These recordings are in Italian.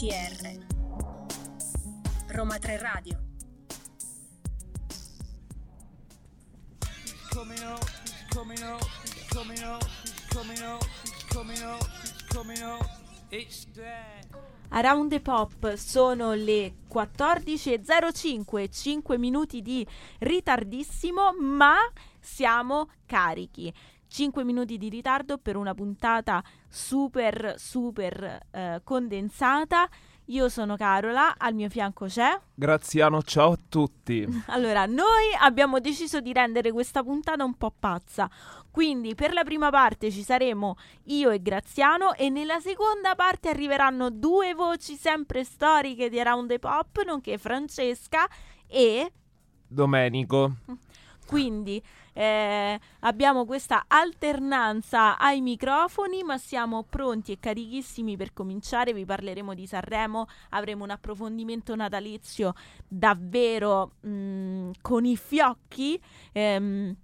RTR Roma 3 Radio coming up, he's coming up, he's coming up, he's coming up, he's coming up, he's coming up. It's there. Around the Pop sono le 14.05, 5 minuti di ritardissimo, ma siamo carichi. 5 minuti di ritardo per una puntata super super eh, condensata. Io sono Carola, al mio fianco c'è. Graziano, ciao a tutti. Allora, noi abbiamo deciso di rendere questa puntata un po' pazza. Quindi, per la prima parte ci saremo io e Graziano, e nella seconda parte arriveranno due voci sempre storiche di Around the Pop, nonché Francesca e. Domenico. Quindi eh, abbiamo questa alternanza ai microfoni, ma siamo pronti e carichissimi per cominciare. Vi parleremo di Sanremo, avremo un approfondimento natalizio davvero mh, mm, con i fiocchi. Ehm,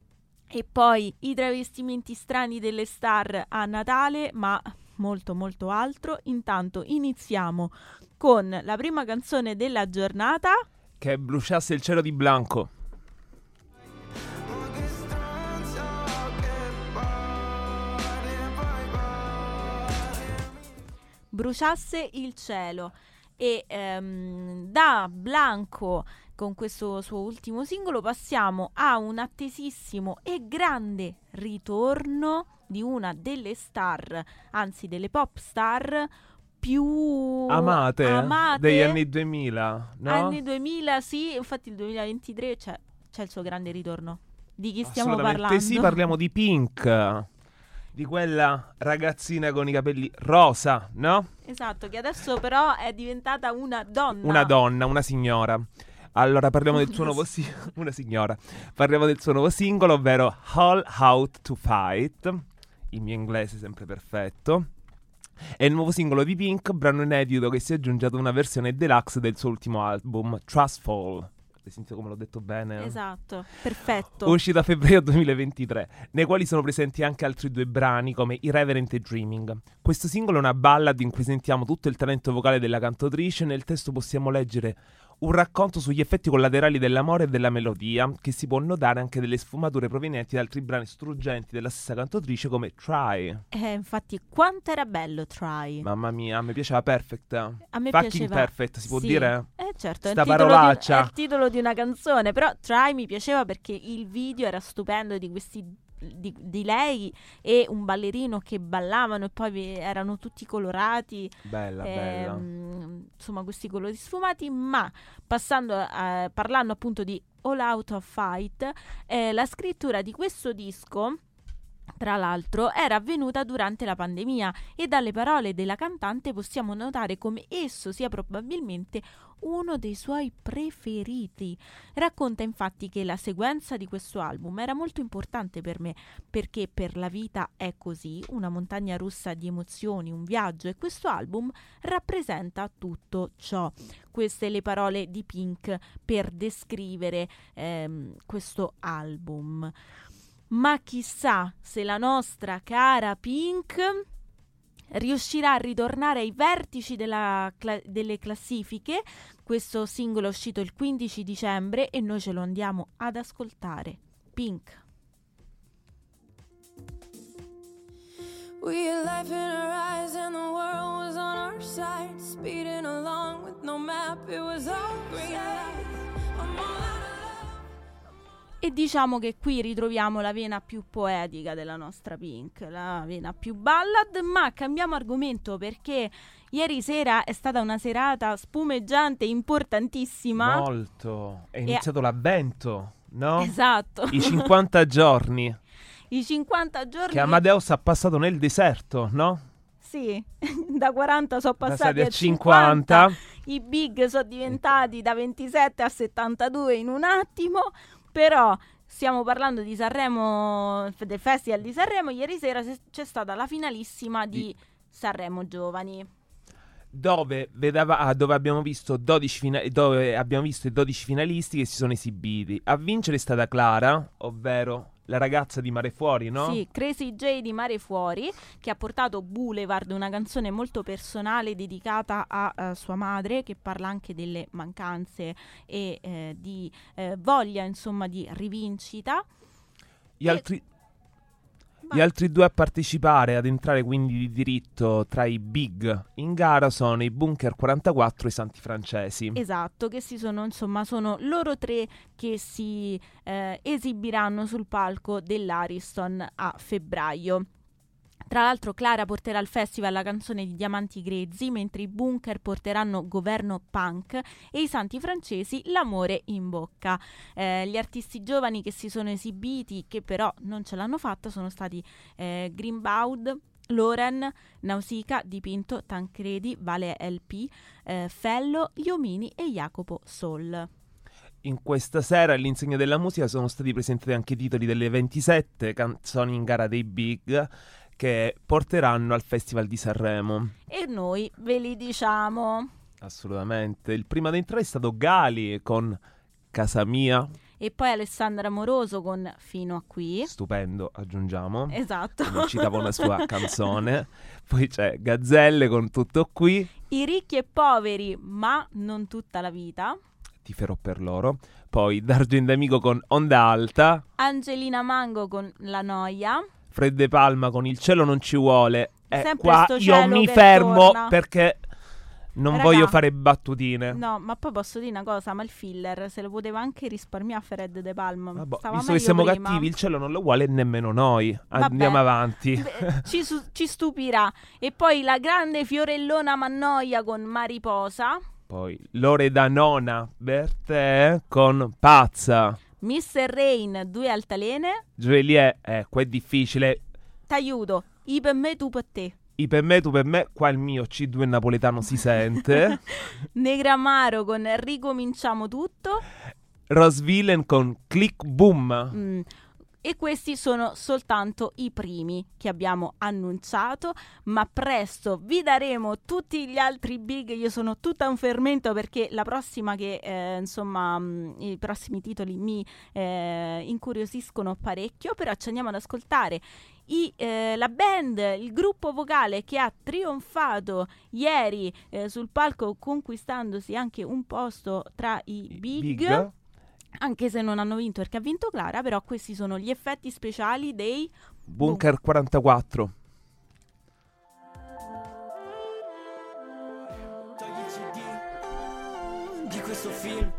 e poi i travestimenti strani delle star a Natale, ma molto molto altro. Intanto iniziamo con la prima canzone della giornata. Che bruciasse il cielo di Blanco. Bruciasse il cielo e ehm, da Blanco con questo suo ultimo singolo passiamo a un attesissimo e grande ritorno di una delle star, anzi delle pop star più amate, amate degli anni 2000, no? Anni 2000, sì, infatti il 2023 c'è, c'è il suo grande ritorno. Di chi stiamo parlando? Sì, parliamo di Pink di quella ragazzina con i capelli rosa, no? Esatto, che adesso però è diventata una donna. Una donna, una signora. Allora parliamo del suo nuovo singolo. una signora. Parliamo del suo nuovo singolo, ovvero All Out to Fight. Il mio inglese è sempre perfetto. È il nuovo singolo di Pink, brano inedito che si è aggiunge ad una versione deluxe del suo ultimo album, Trustful hai sentito come l'ho detto bene? Esatto, perfetto. Uscito a febbraio 2023, nei quali sono presenti anche altri due brani come Irreverent e Dreaming. Questo singolo è una ballad in cui sentiamo tutto il talento vocale della cantautrice, nel testo possiamo leggere un racconto sugli effetti collaterali dell'amore e della melodia, che si può notare anche delle sfumature provenienti da altri brani struggenti della stessa cantautrice come Try. Eh, infatti, quanto era bello Try. Mamma mia, a me piaceva Perfect. A me Fucking piaceva... Perfect, si può sì. dire? Eh certo, Sta è il, parolaccia. Di, è il titolo di una canzone, però Try mi piaceva perché il video era stupendo di questi di, di, lei e un ballerino che ballavano e poi erano tutti colorati. Bella, eh, bella. Insomma, questi colori sfumati. Ma passando a, parlando appunto di All Out of Fight, eh, la scrittura di questo disco tra l'altro, era avvenuta durante la pandemia e dalle parole della cantante possiamo notare come esso sia probabilmente uno dei suoi preferiti. Racconta infatti che la sequenza di questo album era molto importante per me perché per la vita è così, una montagna russa di emozioni, un viaggio e questo album rappresenta tutto ciò. Queste le parole di Pink per descrivere ehm, questo album ma chissà se la nostra cara Pink riuscirà a ritornare ai vertici della, cla- delle classifiche. Questo singolo è uscito il 15 dicembre e noi ce lo andiamo ad ascoltare. Pink. We had life in our eyes and the world was on our side, speeding along with no map, it was all green lights. E diciamo che qui ritroviamo la vena più poetica della nostra Pink, la vena più ballad, ma cambiamo argomento perché ieri sera è stata una serata spumeggiante, importantissima. Molto. È iniziato e... l'avvento, no? Esatto. I 50 giorni. I 50 giorni. Che Amadeus ha passato nel deserto, no? Sì, da 40 sono passati a 50. 50. I big sono diventati da 27 a 72 in un attimo. Però stiamo parlando di Sanremo, del Festival di Sanremo. Ieri sera c'è stata la finalissima di Sanremo Giovani. Dove, vedeva, ah, dove, abbiamo visto 12 fina- dove abbiamo visto i 12 finalisti che si sono esibiti. A vincere è stata Clara, ovvero la ragazza di Mare Fuori, no? Sì, Crazy J di Mare Fuori, che ha portato Boulevard, una canzone molto personale dedicata a eh, sua madre, che parla anche delle mancanze e eh, di eh, voglia, insomma, di rivincita. Gli E- altri... Gli altri due a partecipare, ad entrare quindi di diritto tra i big in gara sono i Bunker 44 e i Santi Francesi. Esatto, che si sono, insomma, sono loro tre che si eh, esibiranno sul palco dell'Ariston a febbraio. Tra l'altro Clara porterà al festival la canzone di Diamanti Grezzi, mentre i Bunker porteranno Governo Punk e i Santi Francesi L'amore in bocca. Eh, gli artisti giovani che si sono esibiti, che però non ce l'hanno fatta, sono stati eh, Greenbaud, Loren, Nausicaa, Dipinto, Tancredi, Vale LP, eh, Fello, Iomini e Jacopo Sol. In questa sera all'insegna della musica sono stati presentati anche i titoli delle 27 canzoni in gara dei big che porteranno al Festival di Sanremo. E noi ve li diciamo. Assolutamente. Il primo ad entrare è stato Gali con Casa Mia, E poi Alessandra Moroso con Fino a qui. stupendo, aggiungiamo. Esatto. Come citava una sua canzone. Poi c'è Gazzelle con Tutto qui, I ricchi e poveri, ma non tutta la vita. ti farò per loro. Poi D'Argento Amico con Onda Alta, Angelina Mango con La noia. Fredde Palma con Il cielo non ci vuole. E Sempre qua io mi fermo torna. perché non Raga. voglio fare battutine. No, ma poi posso dire una cosa, ma il filler se lo poteva anche risparmiare Fred De Palma. Vabbè, Stava visto che siamo prima. cattivi, il cielo non lo vuole nemmeno noi. Vabbè. Andiamo avanti. Beh, ci, su- ci stupirà. E poi la grande Fiorellona Mannoia con Mariposa. Poi Loredanona Bertè con Pazza. Mr. Rain, due altalene. Gioelie, eh, qua è difficile. T'aiuto. I per me, tu per te. I per me, tu per me, qua il mio C2 napoletano si sente. Negramaro con Ricominciamo tutto. Rose Villain con Click Boom. Mm, E questi sono soltanto i primi che abbiamo annunciato, ma presto vi daremo tutti gli altri big. Io sono tutta un fermento perché la prossima che, eh, insomma, mm, i prossimi titoli mi eh, incuriosiscono parecchio, però ci andiamo ad ascoltare i, eh, la band, il gruppo vocale che ha trionfato ieri eh, sul palco conquistandosi anche un posto tra i big anche se non hanno vinto perché ha vinto Clara, però questi sono gli effetti speciali dei Bunker 44. Togli il CD di questo film.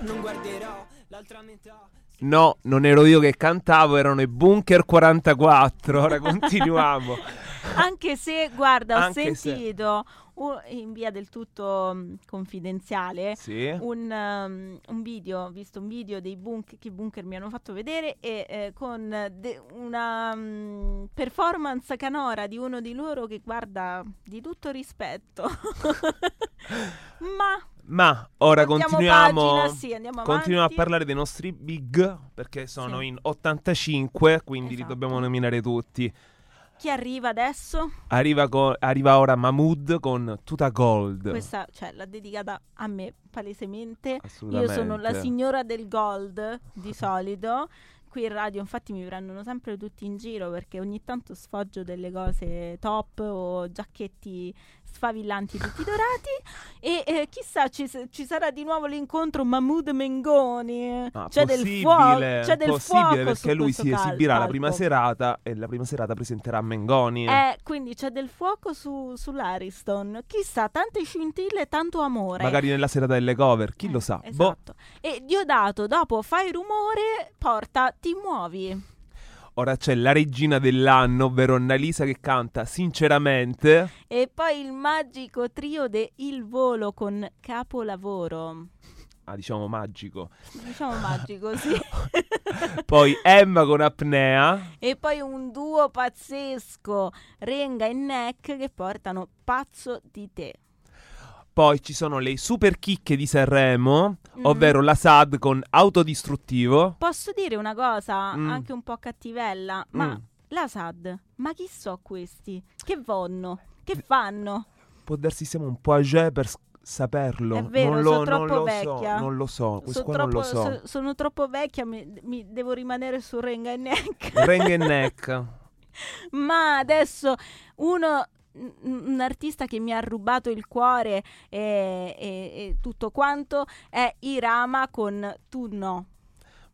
Non guarderò l'altra metà. No, non ero io che cantavo, erano i Bunker 44. Ora continuiamo. anche se guarda, ho Anche se- in via del tutto mm, confidenziale sì. un, um, un video, ho visto un video dei bunker che i bunker mi hanno fatto vedere e eh, con de- una mm, performance canora di uno di loro che guarda di tutto rispetto. Ma Ma ora continuiamo. pagina, sì, continuiamo a parlare dei nostri big perché sono Sì. in 85, quindi li Esatto. dobbiamo nominare tutti. Chi arriva adesso? Arriva, co- arriva ora Mahmood con Tuta Gold. Questa cioè, l'ha dedicata a me palesemente. Io sono la signora del gold di solito. Qui in radio infatti mi prendono sempre tutti in giro perché ogni tanto sfoggio delle cose top o giacchetti sfavillanti tutti dorati e eh, chissà ci, ci sarà di nuovo l'incontro Mahmood Mengoni Ah, c'è del fuoco c'è del possibile fuoco perché lui si cal- esibirà la prima serata e la prima serata presenterà Mengoni. eh, quindi c'è del fuoco su, sull'Ariston chissà tante scintille e tanto amore Magari nella serata delle cover, chi Eh, lo sa. Boh, Esatto. E Diodato, dopo fai rumore, porta ti muovi. Ora c'è la regina dell'anno, ovvero Annalisa che canta sinceramente. E poi il magico trio de Il Volo con capolavoro. Ah, diciamo magico. Diciamo magico, sì. Poi Emma con apnea. e poi un duo pazzesco, Renga e Neck, che portano Pazzo di te. Poi ci sono le super chicche di Sanremo, Mm. ovvero la SAD con autodistruttivo. Posso dire una cosa, Mm. anche un po' cattivella, ma Mm. la SAD, ma chi so questi? Che vanno? Che fanno? Può darsi siamo un po' age per saperlo. È vero, non lo, sono non troppo lo vecchia. so, non lo so, questo Sono qua non lo troppo, so. so- sono troppo vecchia, mi, mi devo rimanere su Renga e Neck. Ring and neck. Ma adesso uno, un artista che mi ha rubato il cuore e, e- e tutto quanto è Irama con Tu no.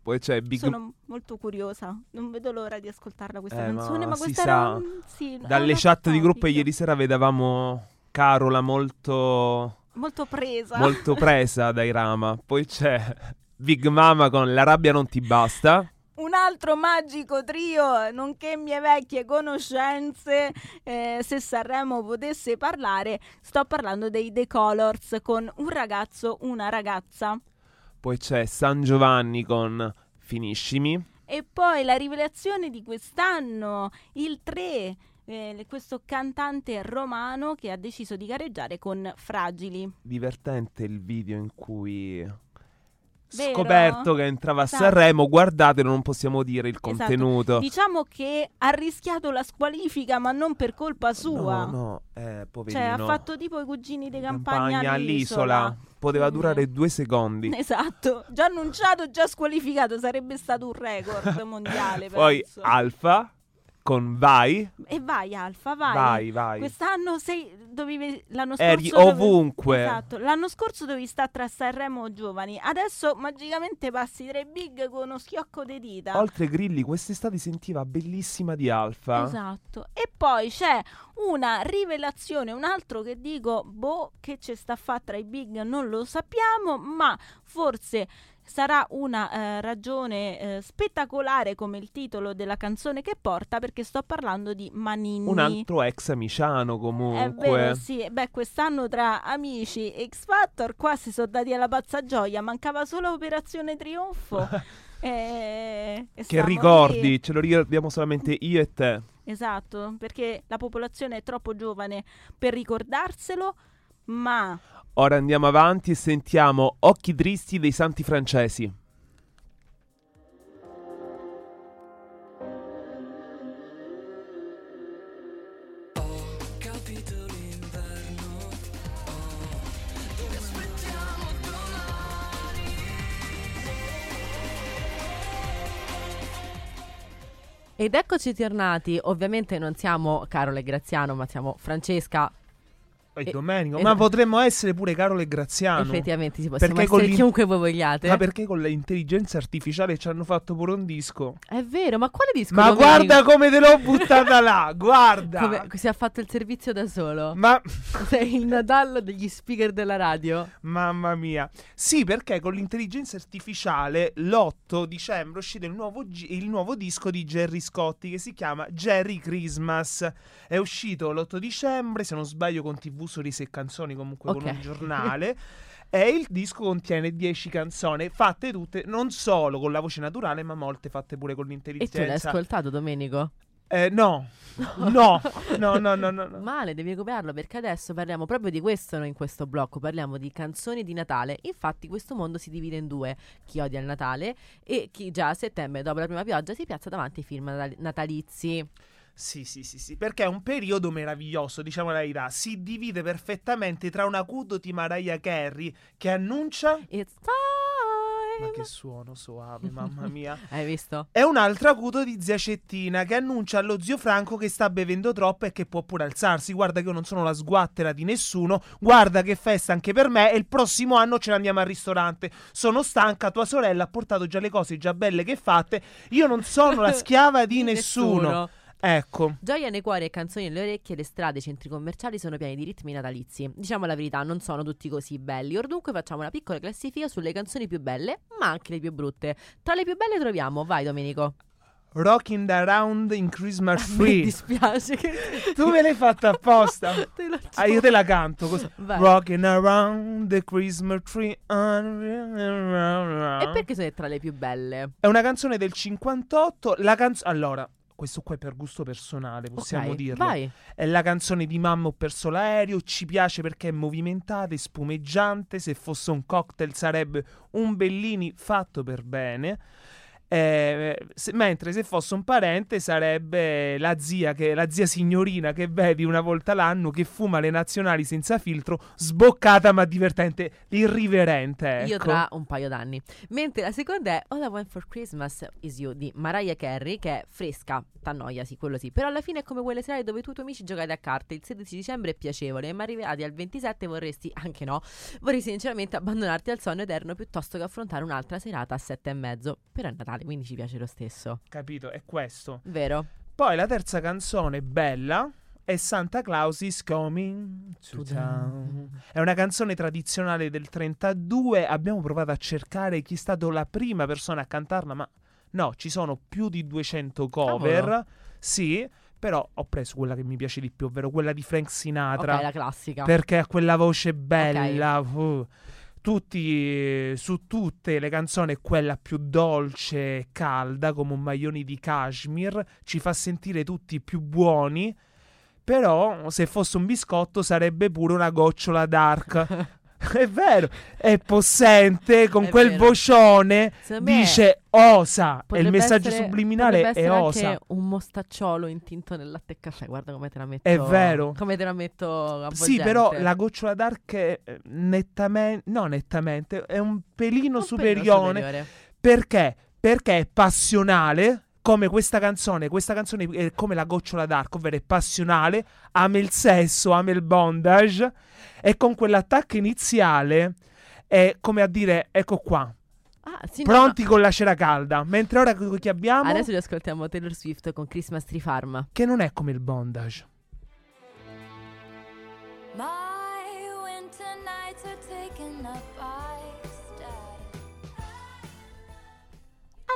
Poi c'è Big Sono molto curiosa, non vedo l'ora di ascoltarla questa Eh, canzone, ma ma questa era sì, Dalle chat di gruppo ieri sera vedevamo Carola molto molto presa. molto presa dai Rama. Poi c'è Big Mama con La rabbia non ti basta. Un altro magico trio, nonché mie vecchie conoscenze, eh, se Sanremo potesse parlare, sto parlando dei The Colors con un ragazzo, una ragazza. Poi c'è San Giovanni con Finiscimi. E poi la rivelazione di quest'anno, il 3, eh, questo cantante romano che ha deciso di gareggiare con Fragili. Divertente il video in cui Vero? scoperto che entrava a Esatto. Sanremo, guardate, non possiamo dire il Esatto. contenuto. Diciamo che ha rischiato la squalifica, ma non per colpa sua. No, no, eh, poverino. Cioè, ha fatto tipo i cugini di In campagna, all'isola. Poteva Quindi- durare due secondi. Esatto, già annunciato, già squalificato, sarebbe stato un record mondiale. Poi penso. Alfa con Vai. E vai Alfa, vai. Vai, vai. Quest'anno sei, dovevi, l'anno scorso Eri ovunque. Esatto, l'anno scorso dovevi stare tra Sanremo giovani, adesso magicamente passi tra i big con uno schiocco di dita. Oltre Grilli, quest'estate sentiva bellissima di Alfa. Esatto. E poi c'è una rivelazione, un altro che dico, boh, che ci sta a fare tra i big non lo sappiamo, ma forse sarà una eh, ragione eh, spettacolare come il titolo della canzone che porta perché sto parlando di Manini. Un altro ex amiciano È comunque. vero, sì. Beh, quest'anno tra amici e X Factor qua si sono dati alla pazza gioia, mancava solo Operazione Trionfo. e, e Che ricordi, lì. ce lo ricordiamo solamente io e te. Esatto, perché la popolazione è troppo giovane per ricordarselo, ma Ora andiamo avanti e sentiamo Occhi tristi dei santi francesi. Ed eccoci tornati. Ovviamente non siamo Carolo e Graziano, ma siamo Francesca. Poi E- Domenico, ma potremmo essere pure Carolo e Graziano. Effettivamente si possiamo Perché essere chiunque voi vogliate. Ma perché con l'intelligenza artificiale ci hanno fatto pure un disco? È vero, ma quale disco? Ma Domenico? guarda come te l'ho buttata là, guarda. Come si è fatto il servizio da solo. Ma Sei il Nadal degli speaker della radio. mamma mia. Sì, perché con l'intelligenza artificiale l'8 dicembre è uscito il nuovo, gi- il nuovo disco di Jerry Scotti che si chiama Jerry Christmas. È uscito l'8 dicembre, se non sbaglio con TV Sorrisi e canzoni comunque con Ok. un giornale. E il disco contiene 10 canzoni, fatte tutte non solo con la voce naturale, ma molte fatte pure con E tu l'hai l'intelligenza. ascoltato, Domenico? Eh, no, no, no, no, no, no. no. Male, devi recuperarlo perché adesso parliamo proprio di questo noi in questo blocco, parliamo di canzoni di Natale. Infatti questo mondo si divide in due, chi odia il Natale e chi già a settembre dopo la prima pioggia si piazza davanti ai film natali- natalizi. Sì, sì, sì, sì, perché è un periodo meraviglioso, diciamo la verità. Si divide perfettamente tra una acuto di Mariah Carey che annuncia... It's Ma time! che suono soave, mamma mia. Hai visto? E un altro acuto di zia Cettina che annuncia allo zio Franco che sta bevendo troppo e che può pure alzarsi. Guarda che io non sono la sguattera di nessuno. Guarda che festa anche per me. E il prossimo anno ce ne andiamo al ristorante. Sono stanca, tua sorella ha portato già le cose già belle che fatte. Io non sono la schiava di nessuno. Ecco. Gioia nei cuori e canzoni nelle orecchie, le strade e i centri commerciali sono pieni di ritmi natalizi. Diciamo la verità, non sono tutti così belli. Or dunque facciamo una piccola classifica sulle canzoni più belle, ma anche le più brutte. Tra le più belle troviamo, vai Domenico. Rocking around in Christmas Mi tree. dispiace che tu me l'hai fatta apposta. te Ah, io te la canto così. Rocking around the Christmas tree. E perché sono tra le più belle? È una canzone del 58. La canzone. Allora, questo qua è per gusto personale, possiamo Ok, dirlo. Vai. È la canzone di Mamma ho perso l'aereo. Ci piace perché è movimentata e spumeggiante. Se fosse un cocktail sarebbe un Bellini fatto per bene. Eh, se- mentre se fosse un parente sarebbe la zia, che, la zia signorina che vedi una volta l'anno che fuma le nazionali senza filtro, sboccata ma divertente, irriverente. Ecco. Io tra un paio d'anni. Mentre la seconda è All I Want for Christmas Is You di Mariah Carey, che è fresca, t'annoia, sì, quello sì. Però alla fine è come quelle serate dove tu e i tuoi amici giocate a carte. Il 16 dicembre è piacevole, ma arrivati al 27 vorresti, anche no, vorresti sinceramente abbandonarti al sonno eterno piuttosto che affrontare un'altra serata a sette e mezzo. Però è Natale, quindi ci piace lo stesso. Capito? È questo. Vero? Poi la terza canzone bella è Santa Claus is coming to To town. È una canzone tradizionale del 32. Abbiamo provato a cercare chi è stato la prima persona a cantarla, ma no, ci sono più di 200 cover. Cavolo. Sì, però ho preso quella che mi piace di più, ovvero quella di Frank Sinatra. Ok, la classica. Perché ha quella voce bella. uh. Tutti, su tutte le canzoni, quella più dolce e calda, come un maglione di cashmere, ci fa sentire tutti più buoni. Però, se fosse un biscotto, sarebbe pure una gocciola dark. è vero, è possente, con È quel vero. vocione. Dice osa. E il messaggio essere- subliminale è osa. anche un mostacciolo intinto nel latte e caffè. Guarda come te la metto. È vero. Come te la metto avvolgente. Sì, però la gocciola dark è eh, nettamente, no nettamente, è un pelino Un pelino superiore. superiore. Perché? Perché è passionale, come questa canzone. Questa canzone è come la gocciola dark, ovvero è passionale, ama il sesso, ama il bondage, e con quell'attacco iniziale è come a dire, ecco qua, Ah, sì, no, pronti con la cera calda. Mentre ora che che no. abbiamo, Adesso ci ascoltiamo Taylor Swift con Christmas Tree Farm. che non è come il bondage. My winter nights are taken up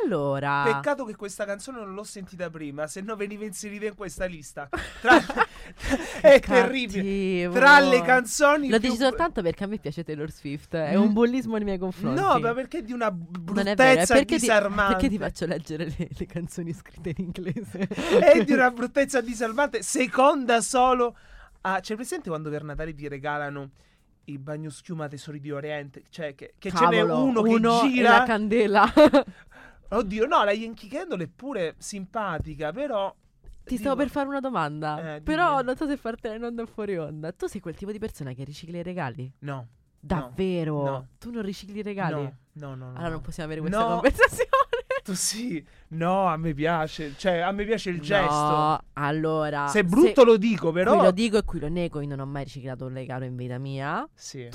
Allora, Peccato che questa canzone non l'ho sentita prima, se no veniva inserita in questa lista. Tra- è terribile. Cattivo. Tra le canzoni Lo più- dici soltanto perché a me piace Taylor Swift. È Mm. un bullismo nei miei confronti. No, ma perché è di una è vero, bruttezza perché ti, disarmante. perché ti faccio leggere le, le canzoni scritte in inglese. È di una bruttezza disarmante, seconda solo a... C'è presente quando per Natale ti regalano i bagnoschiuma tesori di Oriente? Cioè, che, che ce n'è Cavolo, uno, uno che gira... la candela. Oddio, no, la Yankee Candle è pure simpatica, però... Ti stavo dico- per fare una domanda. Eh, però non so se fartela in onda o fuori onda. Tu sei quel tipo di persona che ricicla i regali? No, Davvero? no. Tu non ricicli i regali? no, no, no. no, Allora no. non possiamo avere questa No. conversazione. Tu sì, no, a me piace, cioè a me piace il gesto. No, allora. Se è brutto lo dico, Qui però... lo dico e qui lo nego, io non ho mai riciclato un regalo in vita mia. Sì.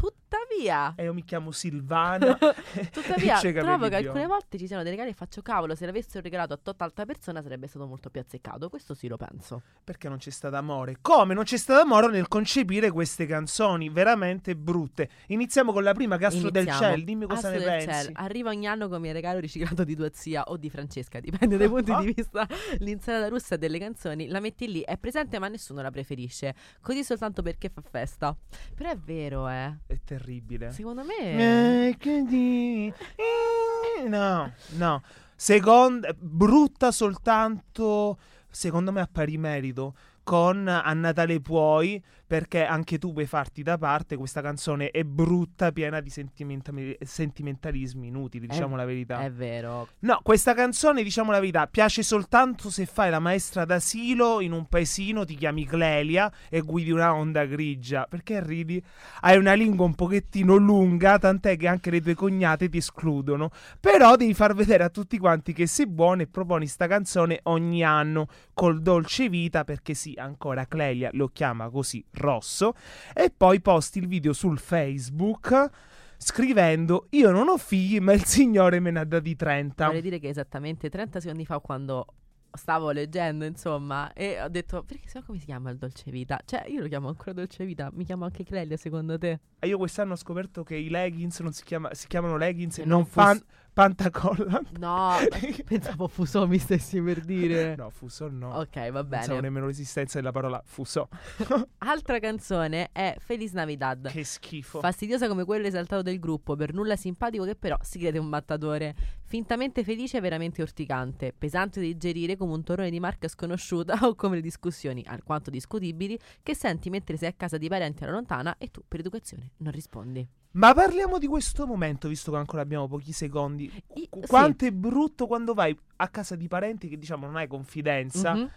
Tuttavia, E io mi chiamo Silvana. tuttavia capelli trovo che alcune volte ci siano dei regali e faccio cavolo, se l'avessero regalato a tot altra persona sarebbe stato molto più azzeccato. Questo sì lo penso. Perché non c'è stato amore? Come non c'è stato amore nel concepire queste canzoni veramente brutte? Iniziamo con la prima, Castro del. Ciel. Dimmi cosa Astro ne pensi. Ciel. Arriva ogni anno come regalo riciclato di tua zia o di Francesca, dipende dai punti Ah. di vista. L'insalata russa delle canzoni la metti lì, è presente ma nessuno la preferisce. Così soltanto perché fa festa. Però è vero, eh. È terribile. Secondo me... Eh, che di- eh, No, no. Seconda, brutta soltanto, secondo me, a pari merito con A Natale Puoi, perché anche tu puoi farti da parte. Questa canzone è brutta, piena di sentimenta- sentimentalismi inutili, diciamo la verità. È vero. No, questa canzone, diciamo la verità, piace soltanto se fai la maestra d'asilo in un paesino, ti chiami Clelia e guidi una Honda grigia. Perché ridi? Hai una lingua un pochettino lunga, tant'è che anche le tue cognate ti escludono. Però devi far vedere a tutti quanti che sei buono e proponi sta canzone ogni anno col dolce vita, perché sì, ancora Clelia lo chiama così rosso. E poi posti il video sul Facebook scrivendo io non ho figli ma il signore me ne ha dati 30 Vorrei dire che esattamente 30 secondi fa quando stavo leggendo, insomma, e ho detto, perché se no come si chiama il dolce vita? Cioè, io lo chiamo ancora dolce vita, mi chiamo anche Clelia secondo te? E io quest'anno ho scoperto che i leggings non si, chiama- si chiamano leggings e non non pan- fus- pantacollant No, pensavo fuso mi stessi per dire. no fuso no Ok, va non pensavo bene. nemmeno l'esistenza della parola fuso Altra canzone è Feliz Navidad. che schifo Fastidiosa come quello esaltato del gruppo, per nulla simpatico che però si crede un mattatore. Fintamente felice e veramente orticante, pesante da digerire come un torrone di marca sconosciuta o come le discussioni, alquanto discutibili, che senti mentre sei a casa di parenti alla lontana e tu per educazione non rispondi. Ma parliamo di questo momento visto che ancora abbiamo pochi secondi qu- sì. quanto è brutto quando vai a casa di parenti che diciamo non hai confidenza Mhm.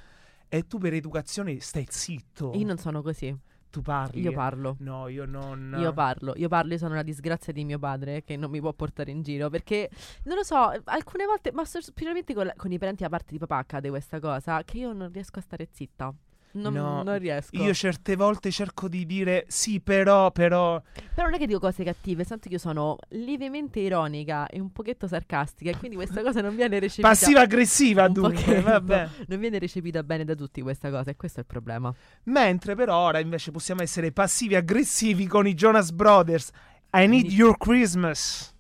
e tu per educazione stai zitto. Io non sono così. Tu parli. Io eh. parlo. No, io non. Io parlo, io parlo, io sono una disgrazia di mio padre che non mi può portare in giro perché non lo so, alcune volte, ma specialmente con, la- con i parenti da parte di papà accade questa cosa che io non riesco a stare zitta. Non, No, non riesco. Io certe volte cerco di dire sì, però, però. Però non è che dico cose cattive, sento che io sono lievemente ironica e un pochetto sarcastica e quindi questa cosa non viene recepita. Passiva-aggressiva un dunque. pochetto. Vabbè. Non viene recepita bene da tutti questa cosa e questo è il problema. Mentre però ora invece possiamo essere passivi-aggressivi con i Jonas Brothers. I need Need- your Christmas.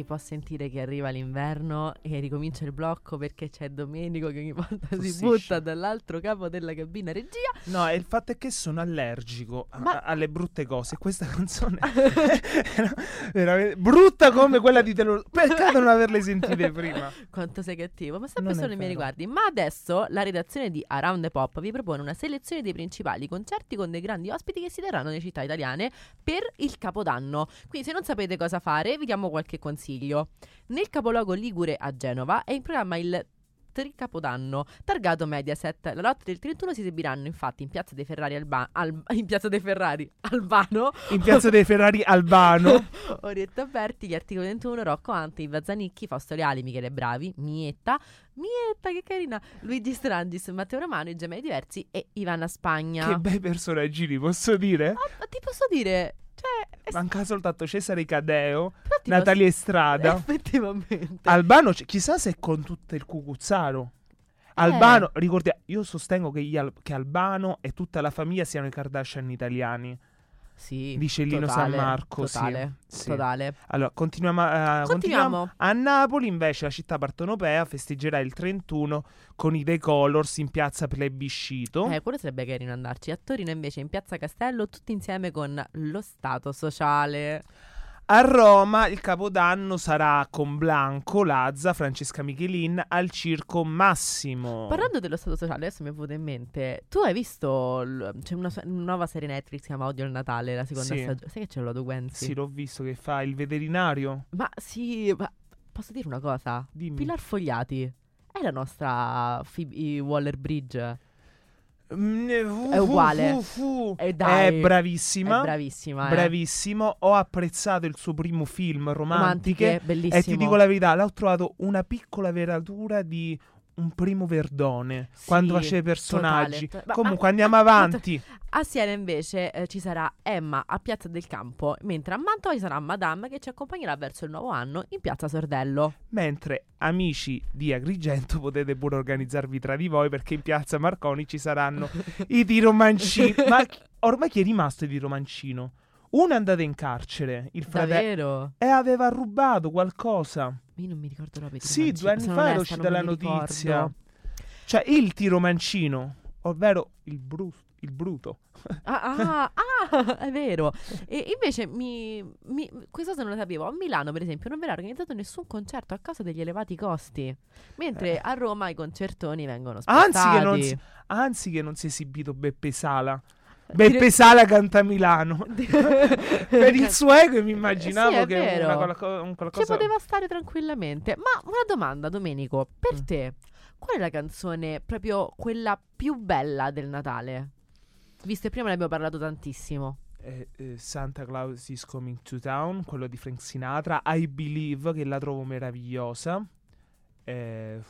Si può sentire che arriva l'inverno e ricomincia il blocco perché c'è Domenico che ogni volta si Tossisce. butta dall'altro capo della cabina regia. No, e il fatto è che sono allergico a- Ma- alle brutte cose. Questa canzone era veramente brutta come quella di Taylor. Peccato non averle sentite prima. Quanto sei cattivo, ma sempre solo nei miei riguardi. Ma adesso la redazione di Around the Pop vi propone una selezione dei principali concerti con dei grandi ospiti che si terranno nelle città italiane per il Capodanno. Quindi se non sapete cosa fare, vi diamo qualche consiglio. Nel capoluogo Ligure a Genova è in programma il Tri Capodanno, targato Mediaset. La notte del 31 si esibiranno infatti in Piazza dei Ferrari Alba- Al- in Piazza dei Ferrari Albano In piazza dei Ferrari Albano. Orietta Berti, gli articoli 21, Rocco Ante, Iva Zanicchi, Fausto Leali, Michele Bravi, Mietta, Mietta che carina, Luigi Strangis, Matteo Romano, i gemelli diversi e Ivana Spagna. che bei personaggini, posso dire? Ah, ma ti posso dire, cioè, Manca soltanto Cesare Cadeo, però ti Natalia Estrada. Effettivamente. Albano, chissà se è con tutto il cucuzzaro. Albano, ricordiamo, io sostengo che, Al- che Albano e tutta la famiglia siano i Kardashian italiani. Sì, Dice Lino totale, San Marco, sì. Totale, Sì. totale. Allora, continuiamo a, Continuiamo. A Napoli, invece, la città partenopea festeggerà il 31 con i The Colors in piazza Plebiscito. Eh, quello sarebbe carino andarci. A Torino invece in Piazza Castello tutti insieme con lo Stato sociale. A Roma il capodanno sarà con Blanco, Lazza, Francesca Michelin al Circo Massimo. Parlando dello stato sociale, adesso mi è venuto in mente. Tu hai visto? l- C'è una, so- una nuova serie Netflix che si chiama Odio il Natale, la seconda Sì. stagione. Sai che c'è Lodo Guenzi? Sì, l'ho visto che fa il veterinario. Ma sì, ma posso dire una cosa? Dimmi. Pilar Fogliati è la nostra Phoebe Waller Bridge. Mm, eh, È uguale. Eh, dai. È bravissima. È bravissima. eh. Bravissimo. Ho apprezzato il suo primo film, Romantiche. Romantiche, bellissimo. E ti dico la verità, l'ho trovato una piccola veratura di un primo Verdone. Sì, quando faceva i personaggi. Ma- Comunque ah, andiamo ah, avanti. A Siena invece eh, ci sarà Emma a Piazza del Campo, mentre a Mantova ci sarà Madame che ci accompagnerà verso il nuovo anno in Piazza Sordello. Mentre amici di Agrigento potete pure organizzarvi tra di voi perché in piazza Marconi ci saranno i tiromancini. Ma chi- ormai chi è rimasto di Romancino? Uno è andato in carcere, il fratello, e aveva rubato qualcosa. Io non mi ricordo proprio. i Sì, due anni fa era uscita la notizia. ricordo. Cioè il tiromancino, ovvero il, bru- il bruto. Ah, ah, ah, è vero. E invece mi, mi, questa cosa non la sapevo. A Milano, per esempio, non verrà organizzato nessun concerto a causa degli elevati costi. Mentre a Roma i concertoni vengono spostati. Anzi che, non anzi che non si è esibito Beppe Sala. Beppe Sala canta Milano. per il suo ego mi immaginavo Sì, che vero. una, qualco- un Ci qualcosa... poteva stare tranquillamente. Ma una domanda, Domenico. Per Mm. te, qual è la canzone proprio quella più bella del Natale? Visto che prima ne abbiamo parlato tantissimo. Eh, eh, Santa Claus is Coming to Town, quello di Frank Sinatra. I Believe, che la trovo meravigliosa. Eh,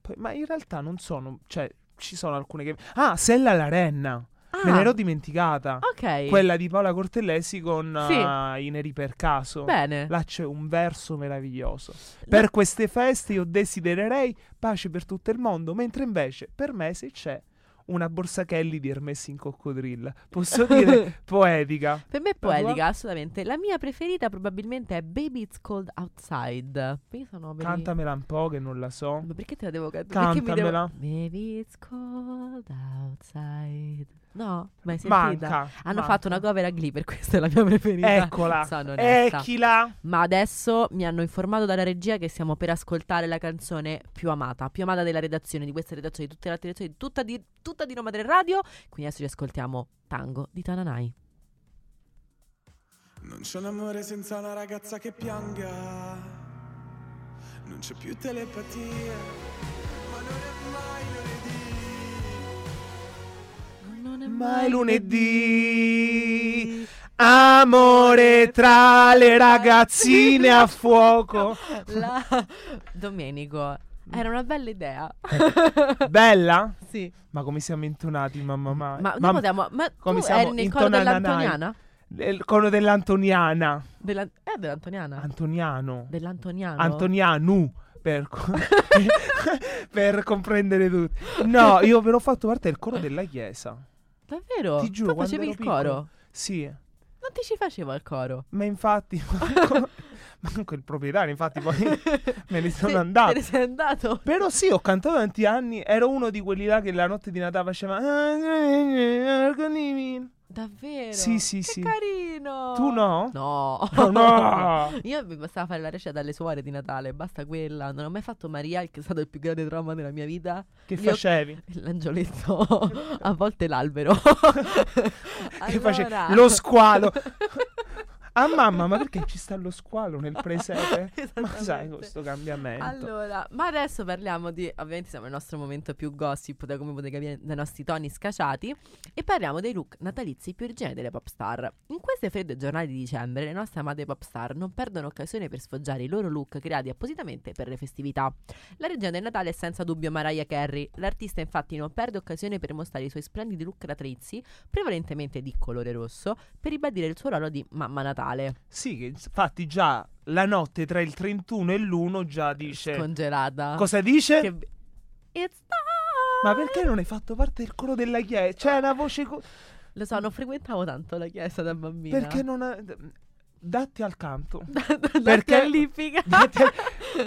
poi- ma in realtà non sono... Cioè, ci sono alcune che... Ah, Sella la Renna. Me Ah, l'ero dimenticata. ok. Quella di Paola Cortellesi con Sì. uh, I Neri per caso. Bene. Là c'è un verso meraviglioso. Per queste feste io desidererei pace per tutto il mondo, mentre invece per me se c'è una borsa Kelly di Hermes in coccodrilla, posso dire poetica. Per me è poetica, assolutamente. La mia preferita probabilmente è Baby It's Cold Outside. Sono per i- Cantamela un po' che non la so. Ma perché te la devo cantare? Cantamela. devo... Baby It's Cold Outside. No, mai sentita? Manca. Hanno manca. fatto una cover a Glee, per questo è la mia preferita. Eccola. Sono onesta. Ecchila. Ma adesso mi hanno informato dalla regia che stiamo per ascoltare la canzone più amata, più amata della redazione, di questa redazione, di tutte le altre redazioni, tutta di, tutta di Roma 3 Radio. Quindi adesso ci ascoltiamo Tango di Tananai. Non c'è un amore senza una ragazza che pianga, non c'è più telepatia, ma non è mai. Non è Mai lunedì. Amore tra le ragazzine a fuoco. La... Domenico, era una bella idea. Bella? sì. Ma come siamo intonati, mamma mia. Ma Mam- potevamo... Ma come siamo nel coro dell'Antoniana? Il cono dell'Antoniana. Della... Eh, dell'Antoniana? Antoniano. Dell'Antoniano? Antonianu. Per, co- per comprendere tutti. No, io ve l'ho fatto parte del coro della chiesa. Davvero? Ti giuro, Tu quando facevi ero il coro? piccolo. Sì. Non ti ci facevo il coro? Ma infatti, manco, manco il proprietario, infatti poi me ne sono Te- andato. Te ne sei andato? Però sì, ho cantato tanti anni, ero uno di quelli là che la notte di Natale faceva... Davvero? Sì, sì, che sì. carino. Tu no? No. Oh, no! Io mi bastava fare la recita dalle suore di Natale, basta quella. Non ho mai fatto Maria, che è stato il più grande trauma della mia vita. Che Io- facevi? L'angioletto, a volte l'albero. Che facevi? Allora- Lo squalo. Ah mamma, ma perché ci sta lo squalo nel presepe? Ma sai questo cambiamento? Allora, ma adesso parliamo di. Ovviamente siamo nel nostro momento più gossip, da come potete capire dai nostri toni scacciati. E parliamo dei look natalizi più originali delle pop star. In queste fredde giornate di dicembre, le nostre amate pop star non perdono occasione per sfoggiare i loro look creati appositamente per le festività. La regina del Natale è senza dubbio Mariah Carey. L'artista, infatti, non perde occasione per mostrare i suoi splendidi look natalizi, prevalentemente di colore rosso, per ribadire il suo ruolo di mamma Natale. Sì, che infatti già la notte tra il 31 e l'1 già dice... Congelata. Cosa dice? Che... It's Ma time! perché non hai fatto parte del coro della chiesa? C'è una voce... co- Lo so, non frequentavo tanto la chiesa da bambina. Perché non ha... Datti al canto. Perché Perché- all'ippica. Datti al-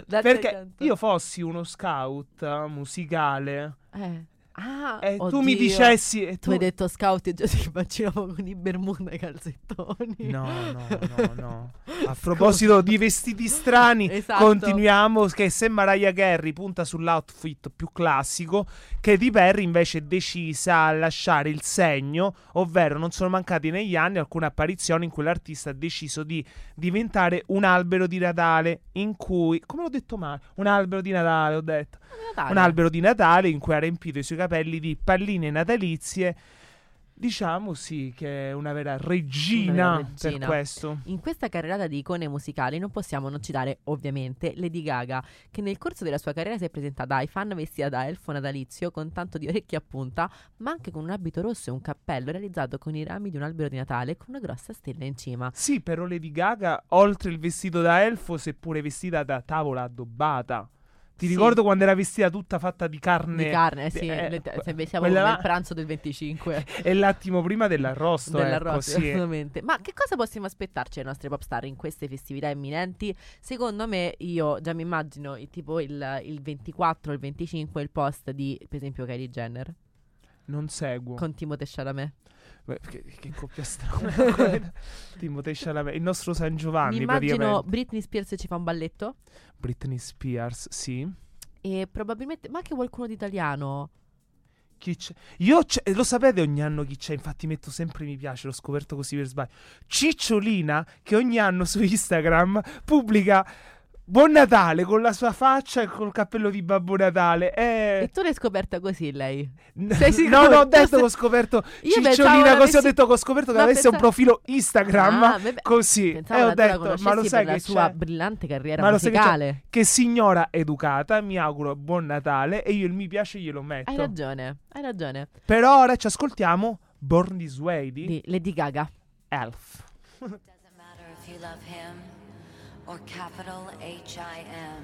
Datti al Perché canto. io fossi uno scout eh, musicale Eh. Ah, e tu mi oddio. dicessi... E Tu hai detto scout e già si immaginavo con i bermuda e i calzettoni. No, no, no, no. A proposito di vestiti strani, Esatto. continuiamo che se Mariah Carey punta sull'outfit più classico, Katy Perry invece è decisa a lasciare il segno, ovvero non sono mancati negli anni alcune apparizioni in cui l'artista ha deciso di diventare un albero di Natale in cui, come l'ho detto male, un albero di Natale, ho detto, Natale. un albero di Natale in cui ha riempito i suoi capelli di palline natalizie. Diciamo sì che è una vera regina, Una vera regina. per questo. In questa carrellata di icone musicali non possiamo non citare, ovviamente, Lady Gaga, che nel corso della sua carriera si è presentata ai fan vestita da elfo natalizio con tanto di orecchie a punta, ma anche con un abito rosso e un cappello realizzato con i rami di un albero di Natale con una grossa stella in cima. Sì, però Lady Gaga, oltre il vestito da elfo, si è pure vestita da tavola addobbata. Ti Sì. ricordo quando era vestita tutta fatta di carne. Di carne, sì, eh, le- se siamo quella nel pranzo del 25. E l'attimo prima dell'arrosto. dell'arrosto, ecco, sì. assolutamente. Ma che cosa possiamo aspettarci alle nostre pop star in queste festività imminenti? Secondo me, io già mi immagino tipo il, il 24 o il 25 il post di, per esempio, Kylie Jenner Non seguo. con Timothée Chalamet. Beh, che, che coppia strana. Timothée Chalamet, il nostro San Giovanni, mi immagino. Britney Spears ci fa un balletto Britney Spears, sì. e probabilmente, ma anche qualcuno di italiano. Chi c'è? Io c'è- lo sapete ogni anno chi c'è, infatti metto sempre mi piace, l'ho scoperto così per sbaglio. Cicciolina che ogni anno su Instagram pubblica Buon Natale con la sua faccia e col cappello di Babbo Natale. E Eh, tu l'hai scoperta così lei? n- sei sicuro? no, no, ho detto che ho scoperto Io pensavo Cicciolina così, ho detto che ho scoperto che Ma avesse un pensa- profilo Instagram Ah, beh, così. Pensavo e ho che tu la detto, ma lo sai per la che sua c'è? brillante carriera Ma lo sai che musicale. Che signora educata, mi auguro buon Natale e io il mi piace glielo metto. Hai ragione, hai ragione. Però ora ci ascoltiamo Born This Way di Di Lady Gaga. Elf. Doesn't matter if you love him or capital H I M.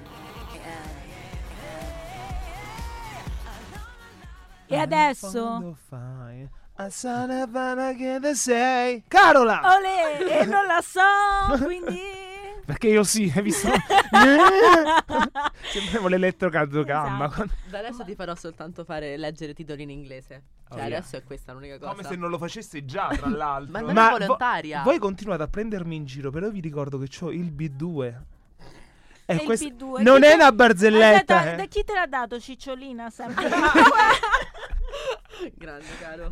E adesso? Carola! Olè! E non la so, quindi... Perché io sì, hai visto? Sembravo l'elettrocardiogramma. Esatto. Da adesso ti farò soltanto fare leggere titoli in inglese. Cioè, Oh, yeah. adesso è questa l'unica cosa. Come se non lo facessi già, tra l'altro. Ma non Ma è vo- volontaria. Voi continuate a prendermi in giro, però vi ricordo che ho il B2. E E il questo P2, non chi è te- una barzelletta. Aspetta, eh. da chi te l'ha dato Cicciolina sempre? Grande, caro.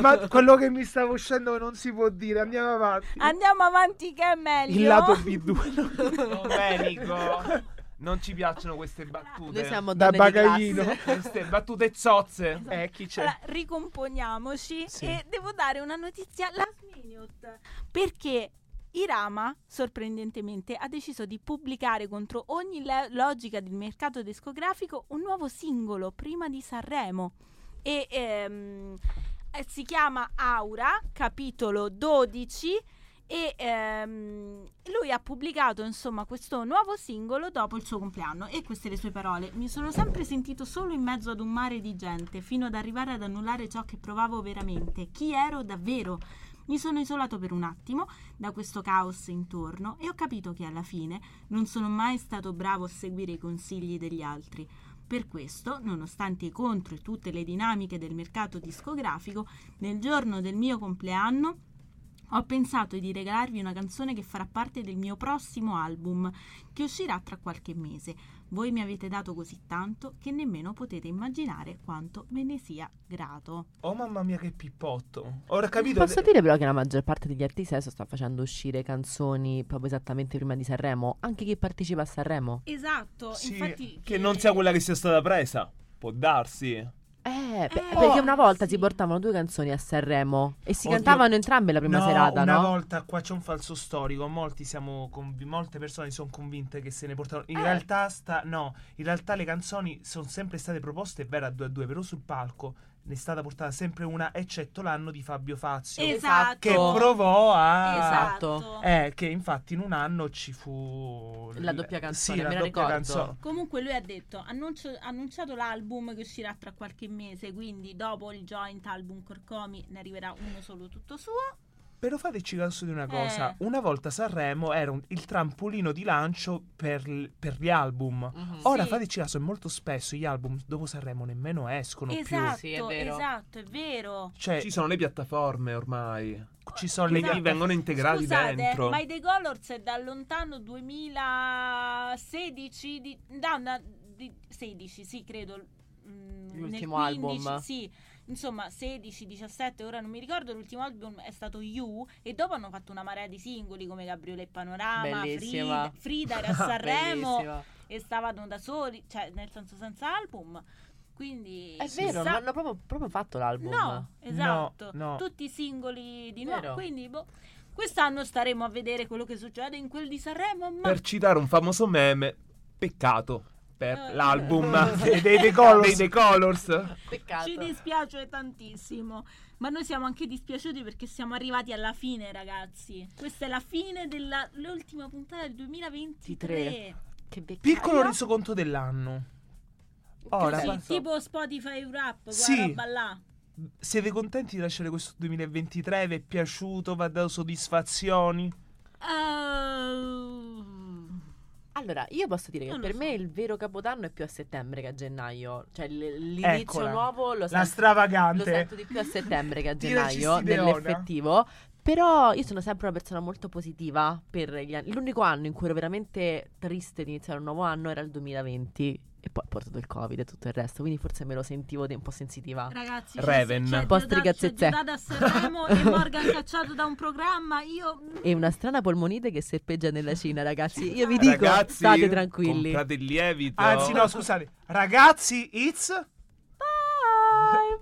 Ma quello che mi stava uscendo non si può dire. Andiamo avanti. Andiamo avanti che è meglio. Il lato B2. Domenico. Non ci piacciono queste battute. Noi siamo Da bagaglino. Queste battute zozze. Eh, chi c'è? Allora, ricomponiamoci Sì. e devo dare una notizia last minute perché Irama, sorprendentemente, ha deciso di pubblicare contro ogni le- logica del mercato discografico un nuovo singolo prima di Sanremo e ehm, eh, si chiama Aura, capitolo 12 e ehm, lui ha pubblicato insomma questo nuovo singolo dopo il suo compleanno. E queste le sue parole. Mi sono sempre sentito solo in mezzo ad un mare di gente fino ad arrivare ad annullare ciò che provavo veramente. Chi ero davvero? Mi sono isolato per un attimo da questo caos intorno e ho capito che alla fine non sono mai stato bravo a seguire i consigli degli altri per questo, nonostante i contro e tutte le dinamiche del mercato discografico, nel giorno del mio compleanno ho pensato di regalarvi una canzone che farà parte del mio prossimo album, che uscirà tra qualche mese. Voi mi avete dato così tanto che nemmeno potete immaginare quanto me ne sia grato. Oh mamma mia che pippotto. Ora ho capito. Posso dire però che la maggior parte degli artisti adesso sta facendo uscire canzoni proprio esattamente prima di Sanremo, anche chi partecipa a Sanremo. Esatto, Sì, infatti... Che non sia quella che sia stata presa. Può darsi. Eh, pe- Eh, perché una volta sì. si portavano due canzoni a Sanremo e si Oddio. cantavano entrambe la prima No, serata, una no? volta qua c'è un falso storico. Molti siamo convi- molte persone sono convinte che se ne portano. In Eh. realtà sta. No, in realtà le canzoni sono sempre state proposte, vero, a due a due, però sul palco ne è stata portata sempre una, eccetto l'anno di Fabio Fazio. Esatto. Che provò a. Esatto. Eh, che infatti in un anno ci fu. La doppia canzone, Sì, la me la doppia ricordo. canzone. Comunque lui ha detto, annuncio- ha annunciato l'album che uscirà tra qualche mese, quindi dopo il joint album Corcomi ne arriverà uno solo tutto suo. Però fateci caso di una cosa: Eh. una volta Sanremo era un- il trampolino di lancio per, l- per gli album. Mhm. Ora Sì. fateci caso, molto spesso gli album dopo Sanremo nemmeno escono esatto, Sì, è vero. esatto, è vero. più. Cioè, Ci sono le piattaforme ormai. ci sono le Esatto. vengono integrati Scusate, dentro. ma i The Colors è da lontano 2016, di, da- di- 16, sì, credo. mm, nel L'ultimo 15, album. Sì, insomma, 16, 17, ora non mi ricordo. L'ultimo album è stato You e dopo hanno fatto una marea di singoli come Gabriele e Panorama, Bellissima. Frida, Frida era a Sanremo e stavano da soli, cioè nel senso senza album. Quindi È vero, sa- non hanno proprio, proprio fatto l'album. No, esatto. no. Tutti singoli di nuovo. Quindi boh, quest'anno staremo a vedere quello che succede in quel di Sanremo. Ma Per citare un famoso meme, peccato per Eh. l'album dei, dei The Colors. dei The Colors. Peccato. ci dispiace tantissimo. Ma noi siamo anche dispiaciuti perché siamo arrivati alla fine, ragazzi. Questa è la fine dell'ultima puntata del 2023. Che. Piccolo resoconto dell'anno. Ora, Sì, pa- tipo Spotify Rap, quella Sì. roba là. siete contenti di lasciare questo 2023? Vi è piaciuto? Vi ha dato soddisfazioni? Uh, Allora, io posso dire che Non lo per so. me il vero capodanno è più a settembre che a gennaio. Cioè l- l'inizio Eccola. nuovo lo La sento, lo stravagante. sento di più a settembre che a gennaio, Regista nell'effettivo. Però io sono sempre una persona molto positiva per gli anni. L'unico anno in cui ero veramente triste di iniziare un nuovo anno era il 2020. E poi ha portato il Covid e tutto il resto. Quindi forse me lo sentivo un po' sensitiva. Ragazzi, Raven. c'è, c'è Post Diodato- rigazzezze. c'è Diodato a Sanremo e Morgan cacciato da un programma. Io E una strana polmonite che serpeggia nella Cina, ragazzi. Io vi dico, Ragazzi, state tranquilli. Comprate il lievito. Anzi, no, scusate. Ragazzi, it's.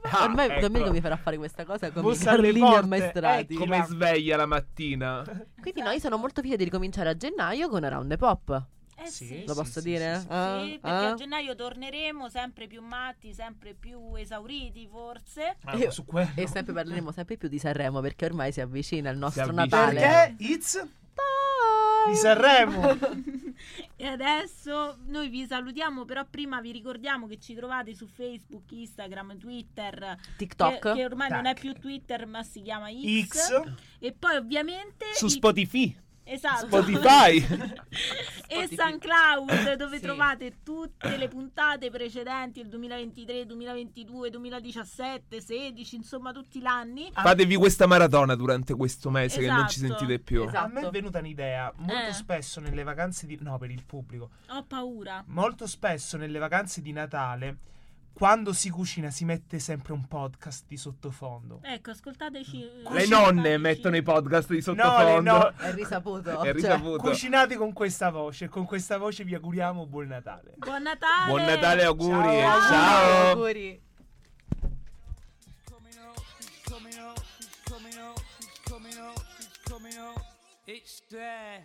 Ah, Ormai ecco. Domenico mi farà fare questa cosa con i Bussa alle Carlini ammaestrati. Ecco. Come sveglia la mattina. Quindi no, io sono molto fiera di ricominciare a gennaio con Around the Pop. Eh Sì, sì, Lo posso sì, dire? sì, sì. Ah, Sì, perché ah? a gennaio torneremo sempre più matti, sempre più esauriti forse. Ah, quello. E sempre parleremo sempre più di Sanremo perché ormai si avvicina il nostro avvicina. Natale. Perché it's di Sanremo. E adesso noi vi salutiamo, però prima vi ricordiamo che ci trovate su Facebook, Instagram, Twitter, TikTok. che, che ormai non è Tac. più Twitter ma si chiama X. X. E poi ovviamente... Su Spotify. Esatto. Spotify. e SoundCloud dove Sì. trovate tutte le puntate precedenti, il 2023, 2022, 2017, 16, insomma tutti gli anni. Fatevi questa maratona durante questo mese che non ci Esatto. sentite più. Esatto. A me è venuta un'idea. Molto Eh. spesso nelle vacanze di. No, per il pubblico. Ho paura. Molto spesso nelle vacanze di Natale, quando si cucina, si mette sempre un podcast di sottofondo. Ecco, ascoltateci. Le nonne mettono i podcast di No, sottofondo. no- È risaputo. È cioè, risaputo. Cucinate con questa voce. Con questa voce vi auguriamo buon Natale. Buon Natale. Buon Natale, auguri. Ciao. Ciao. auguri. It's there.